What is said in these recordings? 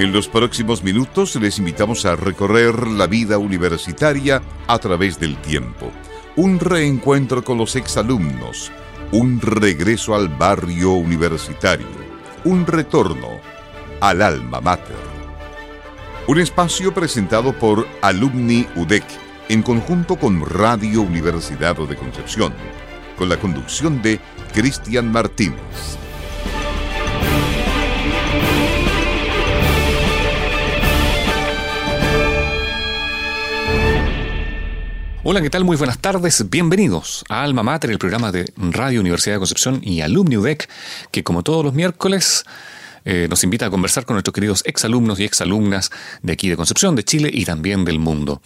En los próximos minutos les invitamos a recorrer la vida universitaria a través del tiempo. Un reencuentro con los exalumnos, un regreso al barrio universitario, un retorno al alma mater. Un espacio presentado por Alumni UDEC en conjunto con Radio Universidad de Concepción, con la conducción de Cristian Martínez. Hola, ¿qué tal? Muy buenas tardes. Bienvenidos a Alma Mater, el programa de Radio Universidad de Concepción y Alumni UDEC, que como todos los miércoles eh, nos invita a conversar con nuestros queridos exalumnos y exalumnas de aquí de Concepción, de Chile y también del mundo.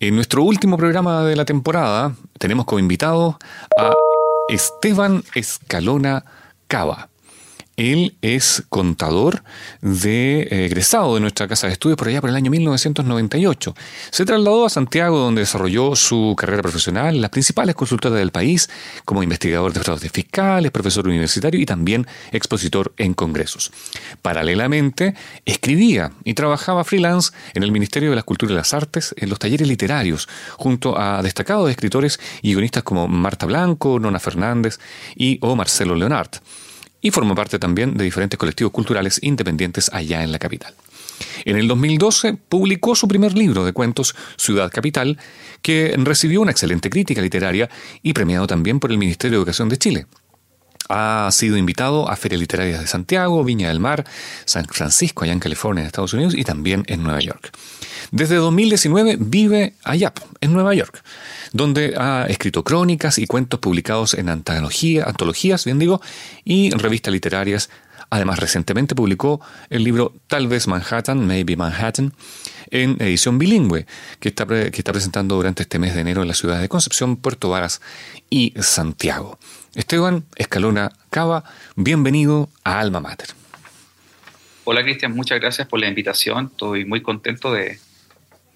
En nuestro último programa de la temporada tenemos como invitado a Esteban Escalona Cava. Él es contador de eh, egresado de nuestra casa de estudios por allá por el año 1998. Se trasladó a Santiago donde desarrolló su carrera profesional en las principales consultoras del país como investigador de fraudes fiscales, profesor universitario y también expositor en congresos. Paralelamente, escribía y trabajaba freelance en el Ministerio de las Culturas y las Artes en los talleres literarios junto a destacados escritores y guionistas como Marta Blanco, Nona Fernández y o Marcelo Leonard y forma parte también de diferentes colectivos culturales independientes allá en la capital. En el 2012 publicó su primer libro de cuentos, Ciudad Capital, que recibió una excelente crítica literaria y premiado también por el Ministerio de Educación de Chile. Ha sido invitado a ferias literarias de Santiago, Viña del Mar, San Francisco, allá en California, en Estados Unidos, y también en Nueva York. Desde 2019 vive allá, en Nueva York donde ha escrito crónicas y cuentos publicados en antologías, bien digo, y revistas literarias. Además, recientemente publicó el libro Tal vez Manhattan, Maybe Manhattan, en edición bilingüe, que está, que está presentando durante este mes de enero en las ciudades de Concepción, Puerto Varas y Santiago. Esteban Escalona Cava, bienvenido a Alma Mater. Hola Cristian, muchas gracias por la invitación. Estoy muy contento de,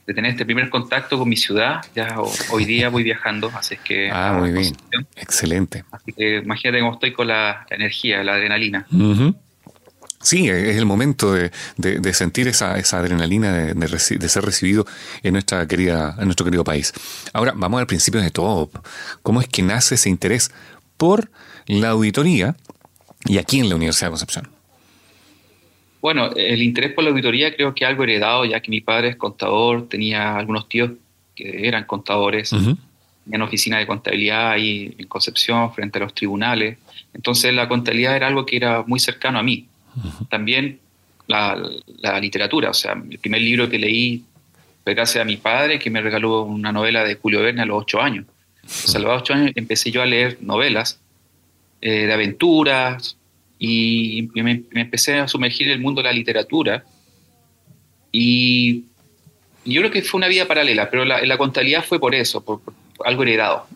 de tener este primer contacto con mi ciudad. Ya hoy día voy viajando, así que... Ah, muy bien. Excelente. Así que imagínate cómo estoy con la, energía, la adrenalina. Sí, es el momento de, sentir esa, adrenalina de, ser recibido en, nuestra querida, en nuestro querido país. Ahora, vamos al principio de todo. ¿Cómo es que nace ese interés por la auditoría y aquí en la Universidad de Concepción? Bueno, el interés por la auditoría creo que algo heredado, ya que mi padre es contador, tenía algunos tíos que eran contadores, en oficina de contabilidad ahí en Concepción, frente a los tribunales. Entonces la contabilidad era algo que era muy cercano a mí. También la, literatura, o sea, el primer libro que leí fue gracias a mi padre, que me regaló una novela de Julio Verne a los ocho años. O sea, a los ocho años empecé yo a leer novelas eh, de aventuras, y me, empecé a sumergir en el mundo de la literatura. Y, yo creo que fue una vida paralela, pero la, la contabilidad fue por eso, por, algo heredado.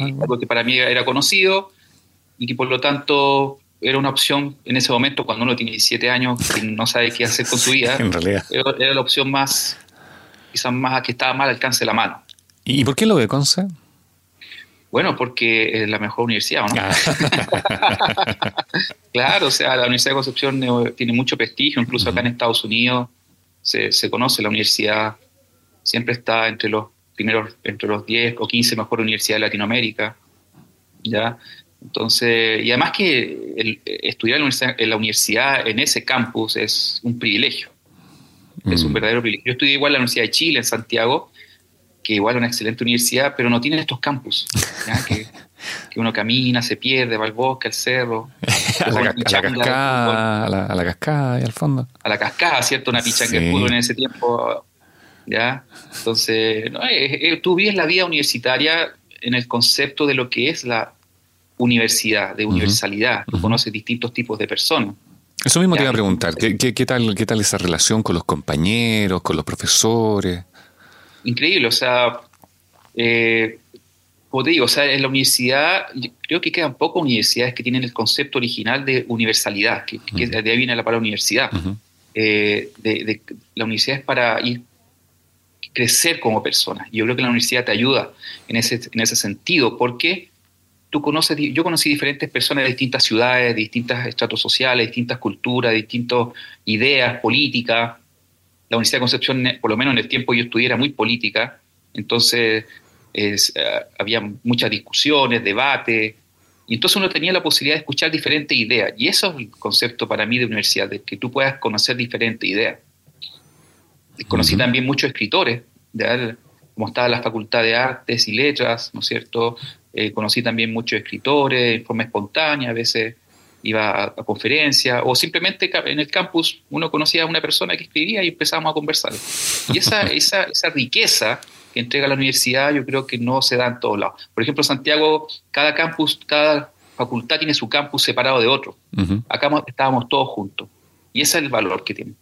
algo que para mí era conocido y que por lo tanto era una opción en ese momento, cuando uno tiene 17 años y no sabe qué hacer con su vida. en realidad. Era, la opción más, quizás más que estaba más al alcance de la mano. ¿Y por qué lo de Conce? Bueno, porque es la mejor universidad, ¿no? Ah. claro, o sea, la Universidad de Concepción eh, tiene mucho prestigio, incluso acá en Estados Unidos se, conoce la universidad, siempre está entre los primeros, entre los 10 o 15 mejores universidades de Latinoamérica, ¿ya? Entonces, y además que estudiar en la, universidad, en ese campus es un privilegio, es un verdadero privilegio. Yo estudié igual en la Universidad de Chile, en Santiago, que igual es una excelente universidad, pero no tiene estos campus, que, uno camina, se pierde, va al bosque, al cerro. a, la, cascada, a, la, cascada y al fondo. A la cascada, ¿cierto? Una picha que pudo en ese tiempo. ¿ya? Entonces, no, tú vives la vida universitaria en el concepto de lo que es la universidad, de universalidad. Tú conoces distintos tipos de personas. Eso mismo te iba a preguntar, ¿Qué, qué, tal, ¿qué tal esa relación con los compañeros, con los profesores? Increíble, o sea, eh, como te digo, o sea, en la universidad, creo que quedan pocas universidades que tienen el concepto original de universalidad, que, de ahí viene la palabra universidad. Eh, de, la universidad es para ir crecer como persona. Yo creo que la universidad te ayuda en ese, en ese sentido, porque tú conoces, yo conocí diferentes personas de distintas ciudades, de distintos estratos sociales, distintas culturas, distintas ideas políticas. La Universidad de Concepción, por lo menos en el tiempo que yo estudié, era muy política, entonces eh, había muchas discusiones, debates, y entonces uno tenía la posibilidad de escuchar diferentes ideas. Y eso es el concepto para mí de universidad, de que tú puedas conocer diferentes ideas. Conocí también muchos escritores, de, como estaba la Facultad de Artes y Letras, ¿no es cierto? Eh, conocí también muchos escritores en forma espontánea, a veces iba a, conferencias, o simplemente en el campus uno conocía a una persona que escribía y empezábamos a conversar. Y esa, esa, esa riqueza que entrega la universidad yo creo que no se da en todos lados. Por ejemplo, Santiago, cada campus, cada facultad tiene su campus separado de otro. Acá estábamos todos juntos. Y ese es el valor que tiene.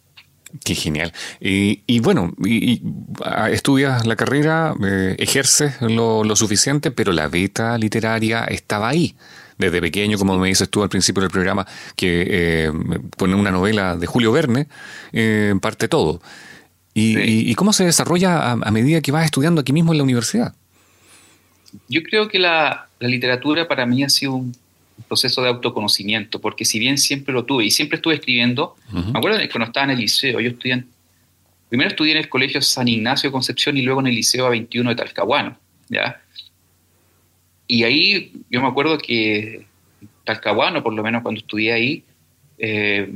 Qué genial. Y, bueno, y, ah, estudias la carrera, eh, ejerces lo, suficiente, pero la beta literaria estaba ahí. Desde pequeño, como me dices tú al principio del programa, que eh, pone una novela de Julio Verne, eh, parte todo. Y, cómo se desarrolla a, medida que vas estudiando aquí mismo en la universidad? Yo creo que la, literatura para mí ha sido un proceso de autoconocimiento, porque si bien siempre lo tuve y siempre estuve escribiendo, me acuerdo de cuando estaba en el liceo, yo estudié, primero estudié en el Colegio San Ignacio de Concepción y luego en el Liceo A21 de Talcahuano, ¿ya? Y ahí yo me acuerdo que Talcahuano, por lo menos cuando estudié ahí, eh,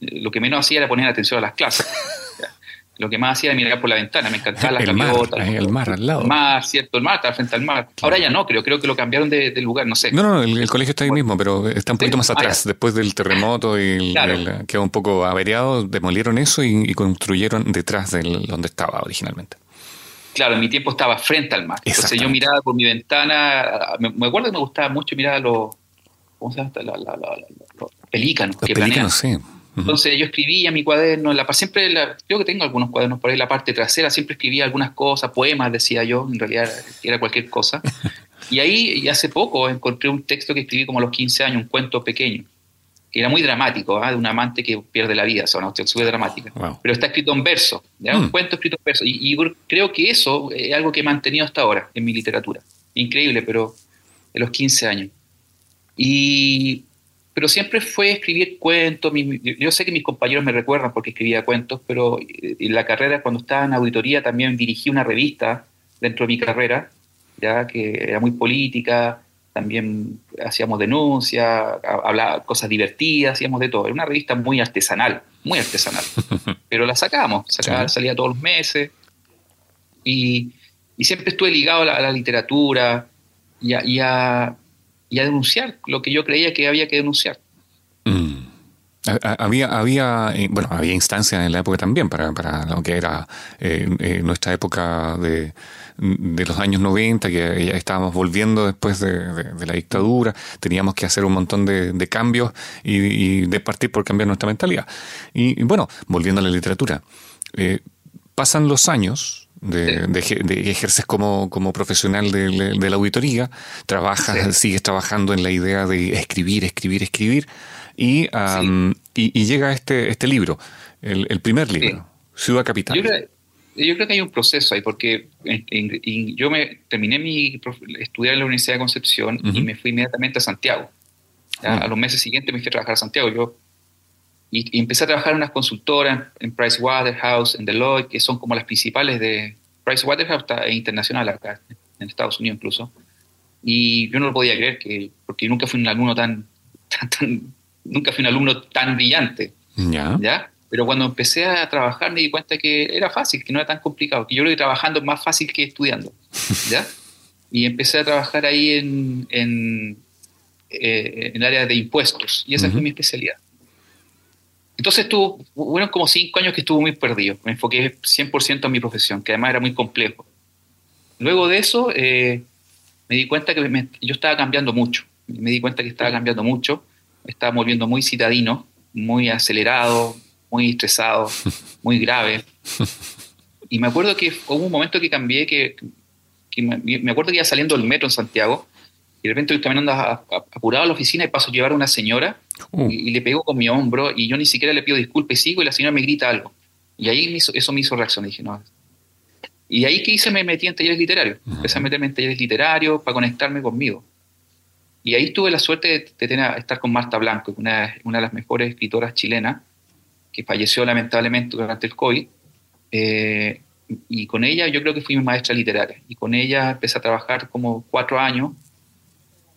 lo que menos hacía era poner atención a las clases. lo que más hacía era mirar por la ventana, me encantaban las el gaviotas. el mar al lado. El mar, cierto, el mar, está frente al mar. Ahora ya no, creo, creo que lo cambiaron de, lugar, no sé. No, no, el, colegio está ahí mismo, pero está un poquito más atrás. Después del terremoto y quedó un poco averiado, demolieron eso y, construyeron detrás de donde estaba originalmente. Claro, en mi tiempo estaba frente al mar. Entonces yo miraba por mi ventana, me, acuerdo que me gustaba mucho mirar a los, ¿cómo se llama? los pelícanos. Los pelícanos, sí. Entonces yo escribía mi cuaderno, la, siempre, creo que tengo algunos cuadernos por ahí, la parte trasera, siempre escribía algunas cosas, poemas, decía yo, en realidad era cualquier cosa. Y ahí, y hace poco, encontré un texto que escribí como a los 15 años, un cuento pequeño, que era muy dramático, ¿ah? de un amante que pierde la vida, o sea, una cuestión súper dramática. Pero está escrito en verso, un mm. cuento escrito en verso. Y, y, creo que eso es algo que he mantenido hasta ahora en mi literatura. Increíble, pero de los 15 años. Y pero siempre fue escribir cuentos. Yo sé que mis compañeros me recuerdan porque escribía cuentos, pero eh, en la carrera, cuando estaba en auditoría, también dirigí una revista dentro de mi carrera, ya que era muy política, también hacíamos denuncias, hablaba cosas divertidas, hacíamos de todo. Era una revista muy artesanal, muy artesanal. Pero la sacábamos, salía todos los meses. Y, siempre estuve ligado a la, literatura y a y a denunciar lo que yo creía que había que denunciar. Mm. Había, había, eh, bueno, había instancias en la época también para, para lo que era eh, eh, nuestra época de, los años 90, que ya estábamos volviendo después de, la dictadura, teníamos que hacer un montón de, cambios y, de partir por cambiar nuestra mentalidad. Y, bueno, volviendo a la literatura, pasan los años, de, de, ejerces como, como profesional de, la auditoría, trabajas, sigues trabajando en la idea de escribir, escribir, escribir, y, y, llega este, este libro, el, primer libro, Ciudad Capital. Yo creo, que hay un proceso ahí, porque yo me terminé mi estudiar en la Universidad de Concepción y me fui inmediatamente a Santiago. A los meses siguientes me fui a trabajar a Santiago. Yo y, empecé a trabajar en unas consultoras, en Pricewaterhouse, en Deloitte, que son como las principales de... Pricewaterhouse está internacional acá, en Estados Unidos incluso. Y yo no lo podía creer, que, porque nunca fui un alumno tan, tan, nunca fui un alumno tan brillante. Ya. ¿ya? Pero cuando empecé a trabajar me di cuenta que era fácil, que no era tan complicado, que yo creo que trabajando es más fácil que estudiando. ¿ya? Y empecé a trabajar ahí en, en, eh, en el área de impuestos, y esa fue mi especialidad. Entonces estuvo, fueron como cinco años que estuve muy perdido. Me enfoqué 100% en mi profesión, que además era muy complejo. Luego de eso, eh, me di cuenta que yo estaba cambiando mucho. Me di cuenta que estaba cambiando mucho. Me estaba volviendo muy citadino, muy acelerado, muy estresado, muy grave. Y me acuerdo que hubo un momento que cambié, que, me, acuerdo que iba saliendo del metro en Santiago, y de repente estoy caminando apurado a la oficina y paso a llevar a una señora Uh. Y, le pegó con mi hombro y yo ni siquiera le pido disculpas y sigo y la señora me grita algo. Y ahí eso me hizo reaccionar. Dije, no. Y ahí que hice me metí en talleres literarios. Empecé a meterme en talleres literarios para conectarme conmigo. Y ahí tuve la suerte de, tener, estar con Marta Blanco, una, una de las mejores escritoras chilenas, que falleció lamentablemente durante el COVID. Eh, y con ella yo creo que fui mi maestra literaria. Y con ella empecé a trabajar como cuatro años.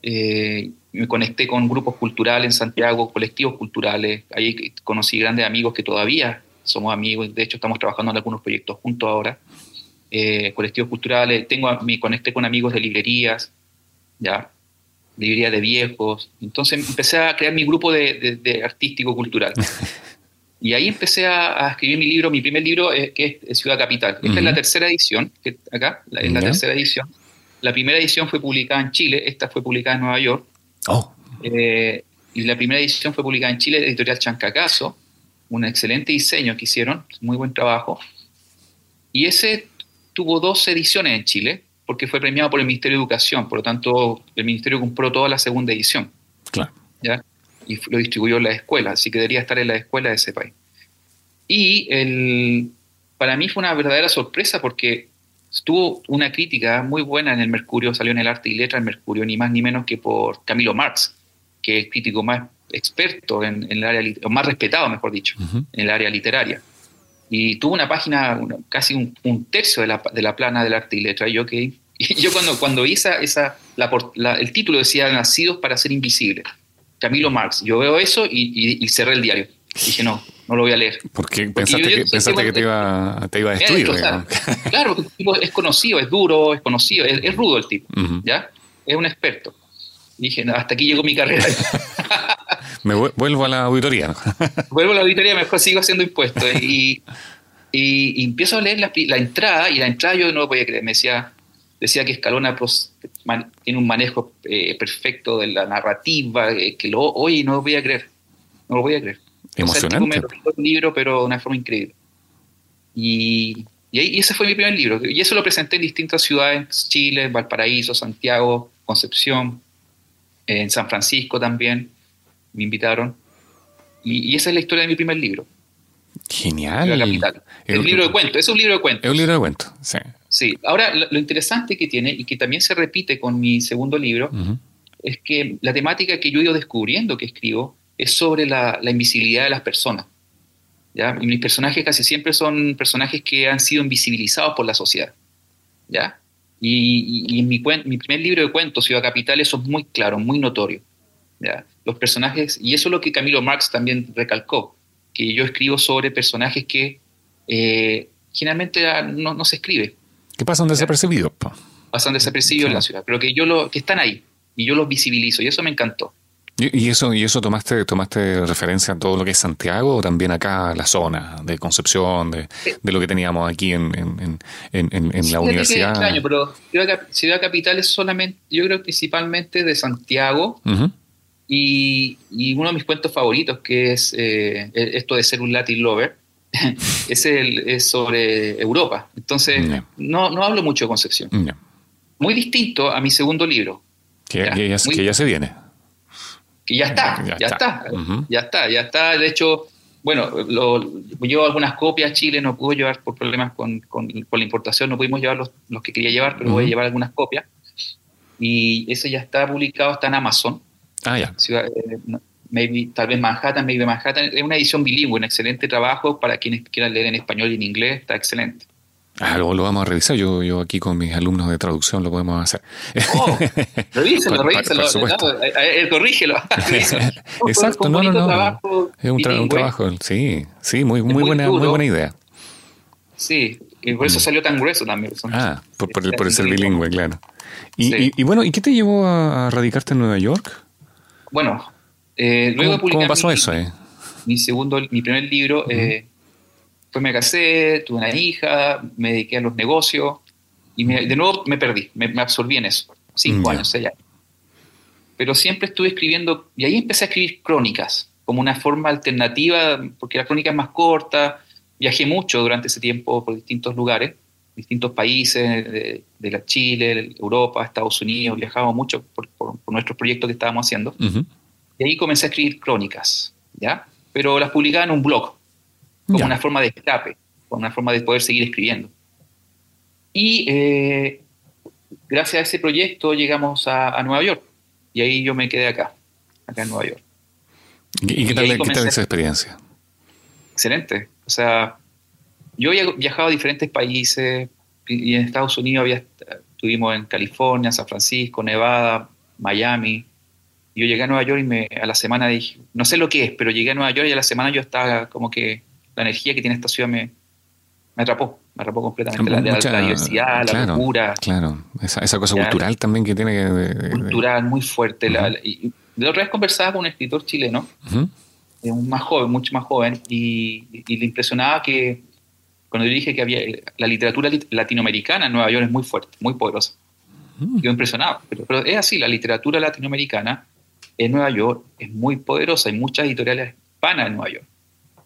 Eh, me conecté con grupos culturales en Santiago, colectivos culturales. Ahí conocí grandes amigos que todavía somos amigos. De hecho, estamos trabajando en algunos proyectos juntos ahora. Eh, colectivos culturales. Tengo, me conecté con amigos de librerías, ya, librería de viejos. Entonces empecé a crear mi grupo de artístico cultural. Y ahí empecé a, escribir mi libro, mi primer libro, eh, que es Ciudad Capital. Esta es la tercera edición, que acá, es la tercera edición. La primera edición fue publicada en Chile, esta fue publicada en Nueva York. Oh. Eh, y la primera edición fue publicada en Chile, editorial Chancacaso, un excelente diseño que hicieron, muy buen trabajo. Y ese tuvo dos ediciones en Chile, porque fue premiado por el Ministerio de Educación, por lo tanto el Ministerio compró toda la segunda edición. Claro. ¿ya? Y lo distribuyó en la escuela, así que debería estar en la escuela de ese país. Y el, para mí fue una verdadera sorpresa porque estuvo una crítica muy buena en el Mercurio, salió en el Arte y Letra el Mercurio, ni más ni menos que por Camilo Marx, que es el crítico más experto en, el área, o más respetado, mejor dicho, en el área literaria. Y tuvo una página, casi un, tercio de la, de la, plana del Arte y Letra. Y yo, que, y yo cuando, cuando vi esa, esa el título decía Nacidos para ser invisibles. Camilo Marx. Yo veo eso y, cerré el diario. Dije, no, no lo voy a leer. Porque, pensaste, que, pensaste que te iba, te iba a destruir. claro, porque el tipo es conocido, es duro, es conocido, es, rudo el tipo, ¿ya? Es un experto. dije, no, hasta aquí llegó mi carrera. me vuelvo a la auditoría. vuelvo a la auditoría, mejor sigo haciendo impuestos. Y, y, empiezo a leer la, la, entrada, y la entrada yo no lo podía creer. Me decía, decía que Escalona pues, tiene un manejo eh, perfecto de la narrativa, eh, que lo, hoy no lo voy a creer, no lo voy a creer. Emocionante. O el libro, pero de una forma increíble. Y, y, ese fue mi primer libro, y eso lo presenté en distintas ciudades, Chile, Valparaíso, Santiago, Concepción, en San Francisco también, me invitaron. Y, y esa es la historia de mi primer libro. Genial. La capital. El, libro de cuentos, es un libro de cuentos. Es un libro de cuentos, sí. Sí, ahora lo, interesante que tiene y que también se repite con mi segundo libro es que la temática que yo he ido descubriendo que escribo es sobre la, invisibilidad de las personas. ¿ya? Y mis personajes casi siempre son personajes que han sido invisibilizados por la sociedad. ¿ya? Y, en mi, mi, primer libro de cuentos, Ciudad Capital, eso es muy claro, muy notorio. ¿ya? Los personajes, y eso es lo que Camilo Marx también recalcó, que yo escribo sobre personajes que eh, generalmente no, no se escribe. Que pasan desapercibidos. Pasan desapercibidos en la ciudad, pero que yo lo, que están ahí y yo los visibilizo y eso me encantó. ¿Y, eso, y eso tomaste, tomaste referencia a todo lo que es Santiago o también acá la zona de Concepción, de, lo que teníamos aquí en, la universidad? extraño, pero ciudad, Capital es solamente, yo creo principalmente de Santiago y, uno de mis cuentos favoritos que es eh, esto de ser un Latin Lover es, el, es sobre Europa. Entonces, no, no hablo mucho de Concepción. Muy distinto a mi segundo libro. Que ya, se viene. Que ya está, ya, está, ya está, ya está. De hecho, bueno, lo, llevo algunas copias a Chile, no pude llevar por problemas con, con, la importación, no pudimos llevar los, los que quería llevar, pero voy a llevar algunas copias. Y ese ya está publicado, está en Amazon. Ah, ya. Eh, maybe, tal vez Manhattan, maybe Manhattan. Es una edición bilingüe, un excelente trabajo para quienes quieran leer en español y en inglés, está excelente. Ah, luego lo vamos a revisar. Yo, yo aquí con mis alumnos de traducción lo podemos hacer. Oh, revíselo, revíselo. corrígelo. Exacto, no, no, no. Es un, trabajo, sí, sí, muy, muy, buena, muy buena idea. Sí, y por eso mm. salió tan grueso también. ah, por, por, el, ser bilingüe, claro. Y, y, bueno, ¿y qué te llevó a radicarte en Nueva York? Bueno, eh, luego ¿Cómo, pasó eso? Eh? Mi segundo, mi primer libro, eh, pues me casé, tuve una hija, me dediqué a los negocios y de nuevo me perdí, me, absorbí en eso. Cinco años, seis años. Pero siempre estuve escribiendo, y ahí empecé a escribir crónicas, como una forma alternativa, porque la crónica es más corta. Viajé mucho durante ese tiempo por distintos lugares, distintos países, de, la Chile, Europa, Estados Unidos, viajaba mucho por, nuestros proyectos que estábamos haciendo. Y ahí comencé a escribir crónicas, ¿ya? Pero las publicaba en un blog, como una forma de escape, como una forma de poder seguir escribiendo. Y eh, gracias a ese proyecto llegamos a, Nueva York. y ahí yo me quedé acá, acá en Nueva York. ¿Y, qué, tal, ¿qué tal esa experiencia? Excelente. O sea, yo he viajado a diferentes países y en Estados Unidos había, estuvimos en California, San Francisco, Nevada, Miami. Yo llegué a Nueva York y me, a la semana dije, no sé lo que es, pero llegué a Nueva York y a la semana yo estaba como que la energía que tiene esta ciudad me, me atrapó, me atrapó completamente. la, diversidad, la locura. Claro, esa, esa cosa cultural también que tiene que... cultural, muy fuerte. la, y de otra vez conversaba con un escritor chileno, un más joven, mucho más joven, y, y le impresionaba que cuando yo dije que había la literatura latinoamericana en Nueva York es muy fuerte, muy poderosa. Yo impresionado, pero, pero, es así, la literatura latinoamericana en Nueva York es muy poderosa, hay muchas editoriales hispanas en Nueva York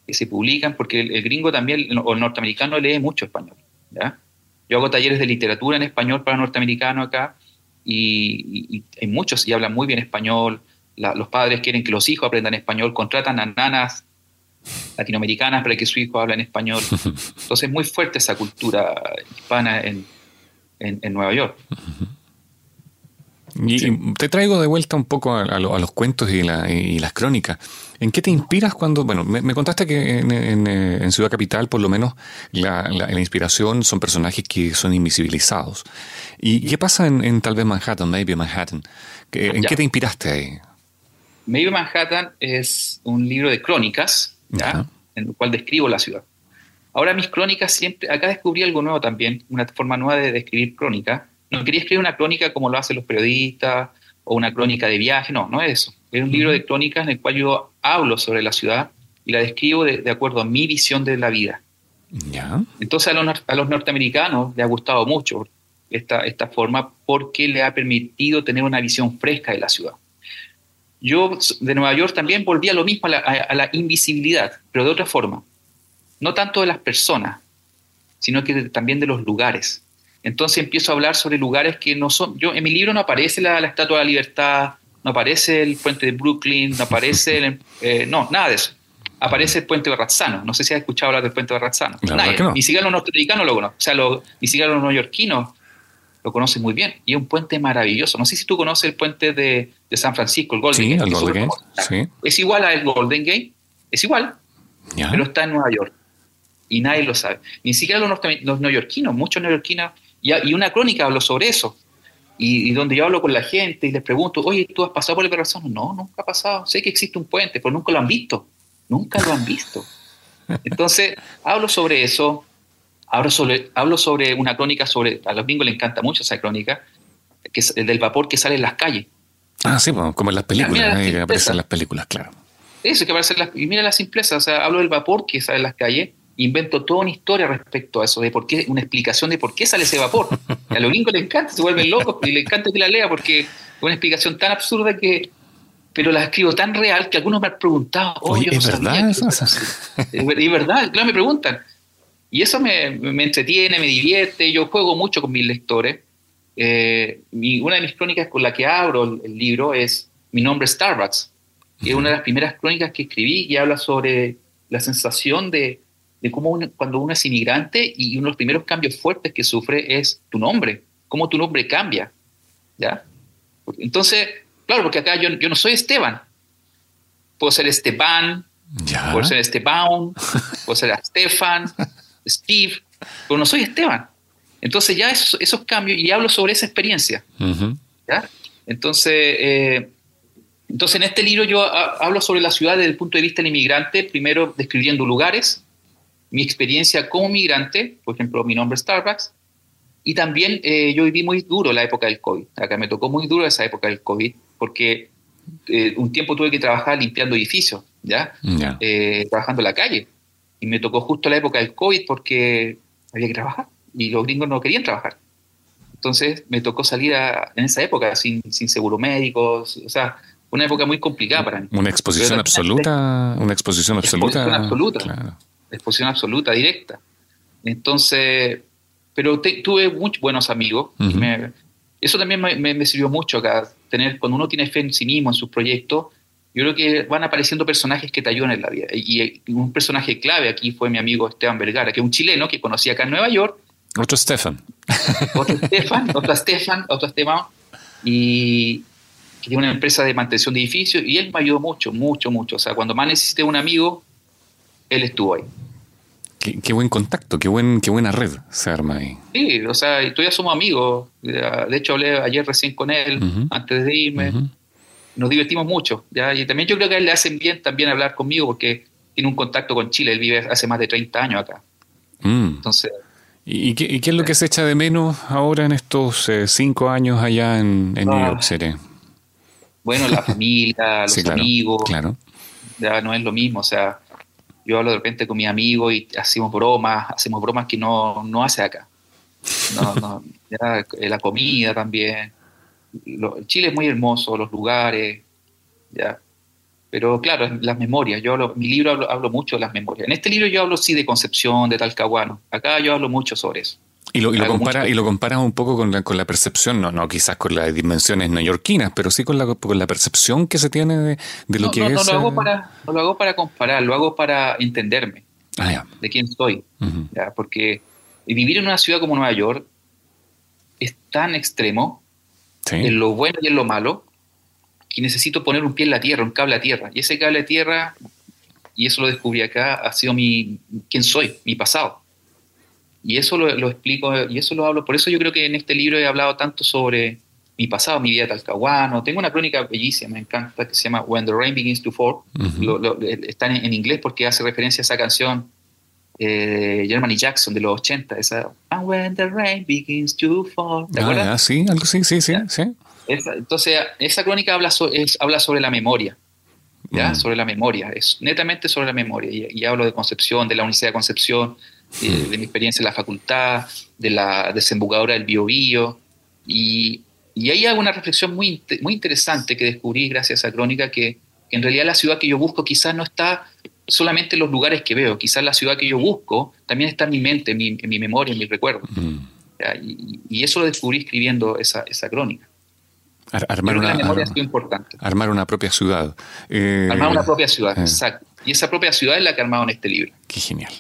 que se publican porque el, gringo también, o el norteamericano lee mucho español. ¿ya? Yo hago talleres de literatura en español para norteamericanos acá y, hay muchos y hablan muy bien español. los padres quieren que los hijos aprendan español, contratan a nanas latinoamericanas para que su hijo hable en español. Entonces es muy fuerte esa cultura hispana en, en, Nueva York. Y te traigo de vuelta un poco a, los cuentos y, las crónicas. ¿En qué te inspiras cuando, bueno, me, contaste que en, Ciudad Capital por lo menos la, inspiración son personajes que son invisibilizados. ¿Y qué pasa en, tal vez Manhattan, Maybe Manhattan? ¿En qué te inspiraste ahí? Maybe Manhattan es un libro de crónicas en el cual describo la ciudad. Ahora mis crónicas siempre, acá descubrí algo nuevo también, una forma nueva de escribir crónica. No quería escribir una crónica como lo hacen los periodistas o una crónica de viaje, no, no es eso. Es un libro de crónicas en el cual yo hablo sobre la ciudad y la describo de, acuerdo a mi visión de la vida. Entonces a los, a los, norteamericanos les ha gustado mucho esta, esta forma porque le ha permitido tener una visión fresca de la ciudad. Yo de Nueva York también volví a lo mismo, a la, invisibilidad, pero de otra forma. No tanto de las personas, sino que también de los lugares. Entonces empiezo a hablar sobre lugares que no son... Yo, en mi libro no aparece la, Estatua de la Libertad, no aparece el puente de Brooklyn, no aparece... El, eh, no, nada de eso. Aparece el puente de Barrazzano. No sé si has escuchado hablar del puente de Barrazzano. Nadie. Ni siquiera los norteamericanos lo conocen. O sea, ni siquiera los neoyorquinos lo conoce muy bien. Y es un puente maravilloso. No sé si tú conoces el puente de, San Francisco, el Golden Gate. El Golden Gate. Es igual al Golden Gate, es igual, pero está en Nueva York. Y nadie lo sabe. Ni siquiera los, los neoyorquinos, muchos neoyorquinos. Y, y, una crónica habló sobre eso. Y, donde yo hablo con la gente y les pregunto, oye, ¿tú has pasado por el Verrazano? No, nunca ha pasado. Sé que existe un puente, pero nunca lo han visto. Nunca lo han visto. Entonces, hablo sobre eso Hablo sobre, hablo sobre una crónica sobre, a los bingos les encanta mucho esa crónica, que es el del vapor que sale en las calles. Ah, sí, como en las películas, que aparecen en las películas, claro. Eso, que aparece en las, y mira la simpleza, o sea, hablo del vapor que sale en las calles, invento toda una historia respecto a eso, de por qué, una explicación de por qué sale ese vapor. a los bingos les encanta, se vuelven locos y les encanta que la lea porque es una explicación tan absurda que pero la escribo tan real que algunos me han preguntado, Oye, ¿es verdad eso? Es verdad, claro, me preguntan. Y eso me, me, entretiene, me divierte, yo juego mucho con mis lectores. Eh, una de mis crónicas con la que abro el, libro es Mi nombre es Starbucks, que es una de las primeras crónicas que escribí y habla sobre la sensación de, de cómo cuando uno es inmigrante y uno de los primeros cambios fuertes que sufre es tu nombre, cómo tu nombre cambia. ¿ya? Entonces, claro, porque acá yo, yo no soy Esteban, puedo ser Esteban, puedo ser Esteban, puedo ser Estefan, Steve, pero no soy Esteban. Entonces ya esos, esos cambios, y hablo sobre esa experiencia. Entonces, eh, entonces en este libro yo hablo sobre la ciudad desde el punto de vista del inmigrante, primero describiendo lugares, mi experiencia como migrante, por ejemplo, mi nombre es Starbucks, y también eh, yo viví muy duro la época del COVID. Acá me tocó muy duro esa época del COVID, porque eh, un tiempo tuve que trabajar limpiando edificios, ¿ya? trabajando en la calle. Y me tocó justo la época del COVID porque había que trabajar y los gringos no querían trabajar. Entonces me tocó salir en esa época sin, sin seguro médico, o sea, una época muy complicada para mí. Una exposición absoluta, una exposición absoluta. Exposición absoluta, exposición absoluta, directa. Entonces, pero tuve muchos buenos amigos. eso también me, me, sirvió mucho acá, tener, cuando uno tiene fe en sí mismo, en sus proyectos, yo creo que van apareciendo personajes que te ayudan en la vida. Y, un personaje clave aquí fue mi amigo Esteban Vergara, que es un chileno que conocí acá en Nueva York. Otro Stefan. Otro Stefan, otro Stefan, otro Esteban. Y, que tiene una empresa de mantención de edificios, y él me ayudó mucho, mucho, mucho. O sea, cuando más necesité un amigo, él estuvo ahí. Qué, buen contacto, qué, buen, qué buena red se arma ahí. Sí, o sea, todavía somos amigos. De hecho, hablé ayer recién con él, antes de irme. Nos divertimos mucho. ¿ya? Y también yo creo que a él le hacen bien también hablar conmigo porque tiene un contacto con Chile. Él vive hace más de 30 años acá. Mm. Entonces... ¿Y qué, es lo que se echa de menos ahora en estos eh, cinco años allá en, New York City? Bueno, la familia, los amigos. Claro. Ya no es lo mismo. O sea, yo hablo de repente con mi amigo y hacemos bromas, hacemos bromas que no, no hace acá. No, no, eh, la comida también. Chile es muy hermoso, los lugares, ya. Pero claro, las memorias. Yo hablo, mi libro hablo, mucho de las memorias. En este libro yo hablo sí de Concepción, de Talcahuano. Acá yo hablo mucho sobre eso. Y lo, y lo, compara, y lo comparas un poco con la, con la percepción, no, no quizás con las dimensiones neoyorquinas, pero sí con la, con la percepción que se tiene de, lo que es. No, lo hago, eh, para, no lo hago para comparar, lo hago para entenderme ah, de quién soy. Porque vivir en una ciudad como Nueva York es tan extremo, en lo bueno y en lo malo, que necesito poner un pie en la tierra, un cable a tierra. Y ese cable a tierra, y eso lo descubrí acá, ha sido mi quién soy, mi pasado. Y eso lo, explico, y eso lo hablo. Por eso yo creo que en este libro he hablado tanto sobre mi pasado, mi vida talcahuano. Tengo una crónica bellísima, me encanta, que se llama When the Rain Begins to Fall. está en, inglés porque hace referencia a esa canción eh, Germany Jackson de los 80, esa And When the Rain Begins to Fall. ¿Te ah, sí, algo sí, sí, sí. sí. Entonces, esa crónica habla, habla sobre la memoria. ¿ya? Mm. Sobre la memoria, es netamente sobre la memoria. Y, y, hablo de Concepción, de la Universidad de Concepción, de mi experiencia en la facultad, de la desembocadura del Biobío. Y, y ahí hago una reflexión muy, muy interesante que descubrí gracias a esa crónica, que, en realidad la ciudad que yo busco quizás no está solamente en los lugares que veo, quizás la ciudad que yo busco también está en mi mente, en mi, en mi memoria, en mi recuerdo. Mm. Y, eso lo descubrí escribiendo esa, esa crónica. Armar una, memoria importante. Armar una propia ciudad. Eh, armar una propia ciudad, eh. exacto. Y esa propia ciudad es la que he armado en este libro. Qué genial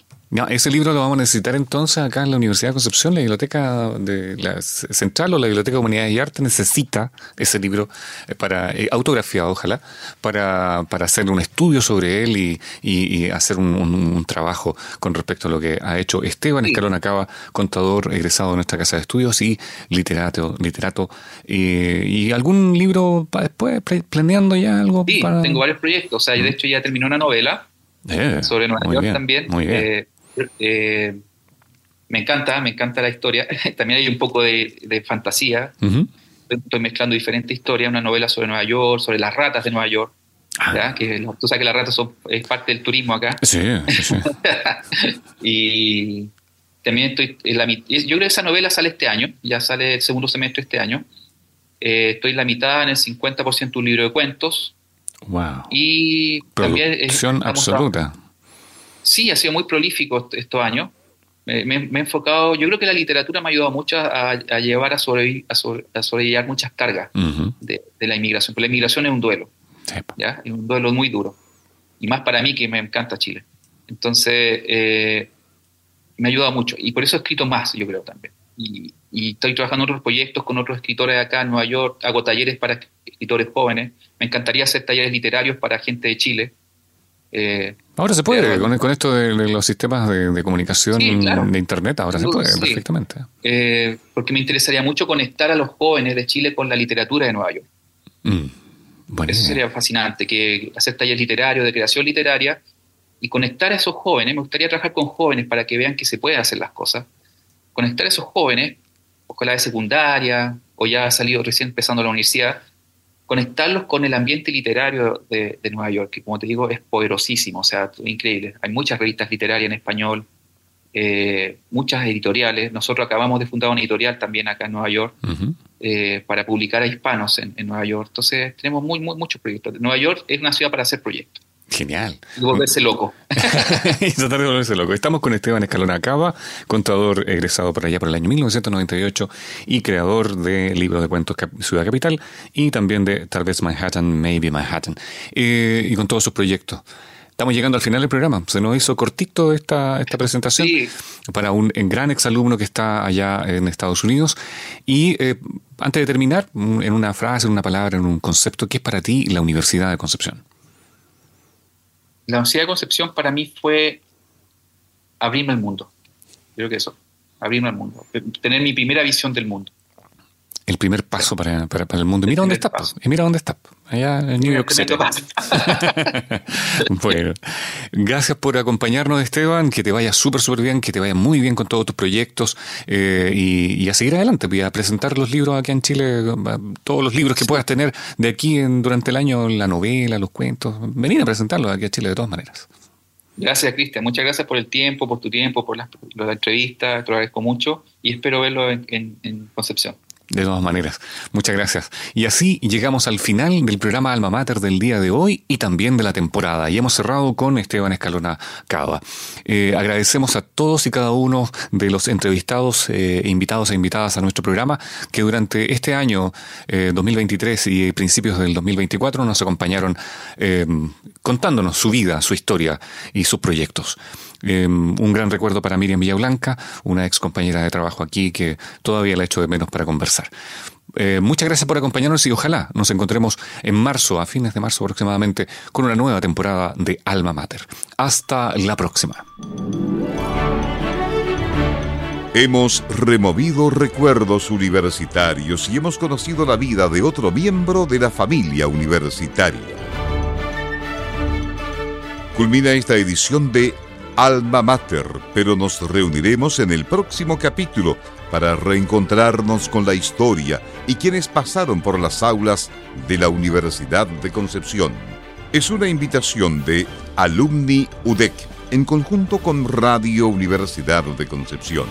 ese libro lo vamos a necesitar entonces acá en la Universidad de Concepción, la biblioteca de la central o la biblioteca de Humanidades y Arte necesita ese libro eh, para eh, autografiado, ojalá, para, para, hacer un estudio sobre él y, y, hacer un, trabajo con respecto a lo que ha hecho Esteban Escalón Acaba, contador egresado de nuestra casa de estudios y literato, literato y, algún libro para después planeando ya algo. Sí, tengo varios proyectos, o sea, de mm. hecho ya terminó una novela. Eh, sobre Nueva York también. Muy bien. Eh, me encanta, me encanta la historia. También hay un poco de, fantasía. Estoy mezclando diferentes historias, una novela sobre Nueva York, sobre las ratas de Nueva York. Ah. Que, tú sabes que las ratas son es parte del turismo acá. Sí, sí. y también estoy en la Yo creo que esa novela sale este año, ya sale el segundo semestre este año. Eh, estoy en la mitad, en el 50% de un libro de cuentos. Wow. Y Producción también. absoluta. Sí, ha sido muy prolífico estos años. Me, he enfocado, yo creo que la literatura me ha ayudado mucho a, llevar a, sobrevivir, a, sobrellevar muchas cargas de, la inmigración. Porque la inmigración es un duelo, ¿ya? es un duelo muy duro. Y más para mí que me encanta Chile. Entonces, eh, me ha ayudado mucho. Y por eso he escrito más, yo creo también. Y, y, estoy trabajando en otros proyectos con otros escritores acá en Nueva York. Hago talleres para escritores jóvenes. Me encantaría hacer talleres literarios para gente de Chile eh, ahora se puede, con, esto de, los sistemas de, comunicación de Internet, ahora se puede perfectamente. Eh, porque me interesaría mucho conectar a los jóvenes de Chile con la literatura de Nueva York. Mm, Eso sería fascinante, que hacer talleres literarios, de creación literaria, y conectar a esos jóvenes, me gustaría trabajar con jóvenes para que vean que se pueden hacer las cosas, conectar a esos jóvenes, la de secundaria, o ya ha salido recién empezando la universidad, conectarlos con el ambiente literario de, Nueva York, que como te digo es poderosísimo, o sea, increíble. Hay muchas revistas literarias en español, eh, muchas editoriales. Nosotros acabamos de fundar una editorial también acá en Nueva York eh, para publicar a hispanos en, Nueva York. Entonces tenemos muy, muy, muchos proyectos. Nueva York es una ciudad para hacer proyectos. Genial. Y volverse loco. y tratar de volverse loco. Estamos con Esteban Escalona Cava, contador egresado por allá por el año 1998 y creador de libros de cuentos Ciudad Capital y también de tal vez Manhattan, Maybe Manhattan, eh, y con todos sus proyectos. Estamos llegando al final del programa. Se nos hizo cortito esta, esta presentación para un, gran exalumno que está allá en Estados Unidos. Y eh, antes de terminar, en una frase, en una palabra, en un concepto, ¿qué es para ti la Universidad de Concepción? La Universidad de Concepción para mí fue abrirme al mundo. Creo que eso, abrirme al mundo, tener mi primera visión del mundo el primer paso para, el mundo. Mira dónde está, y mira dónde está, allá en New York City. bueno, gracias por acompañarnos, Esteban, que te vaya súper, súper bien, que te vaya muy bien con todos tus proyectos eh, y, a seguir adelante, voy a presentar los libros aquí en Chile, todos los libros que puedas tener de aquí en, durante el año, la novela, los cuentos, venir a presentarlos aquí a Chile de todas maneras. Gracias, Cristian. Muchas gracias por el tiempo, por tu tiempo, por la, entrevista. Te lo agradezco mucho y espero verlo en Concepción. De todas maneras, muchas gracias. Y así llegamos al final del programa Alma Mater del día de hoy y también de la temporada. Y hemos cerrado con Esteban Escalona Cava. Eh, agradecemos a todos y cada uno de los entrevistados, eh, invitados e invitadas a nuestro programa que durante este año 2023 eh, y principios del 2024 nos acompañaron contándonos su vida, su historia y sus proyectos. Em, un gran recuerdo para Miriam Villablanca, una ex compañera de trabajo aquí que todavía la echo de menos para conversar. Eh, muchas gracias por acompañarnos y ojalá nos encontremos en marzo, a fines de marzo aproximadamente, con una nueva temporada de Alma Mater. Hasta la próxima. Hemos removido recuerdos universitarios y hemos conocido la vida de otro miembro de la familia universitaria. Culmina esta edición de Alma Mater, pero nos reuniremos en el próximo capítulo para reencontrarnos con la historia y quienes pasaron por las aulas de la Universidad de Concepción. Es una invitación de Alumni UDEC en conjunto con Radio Universidad de Concepción.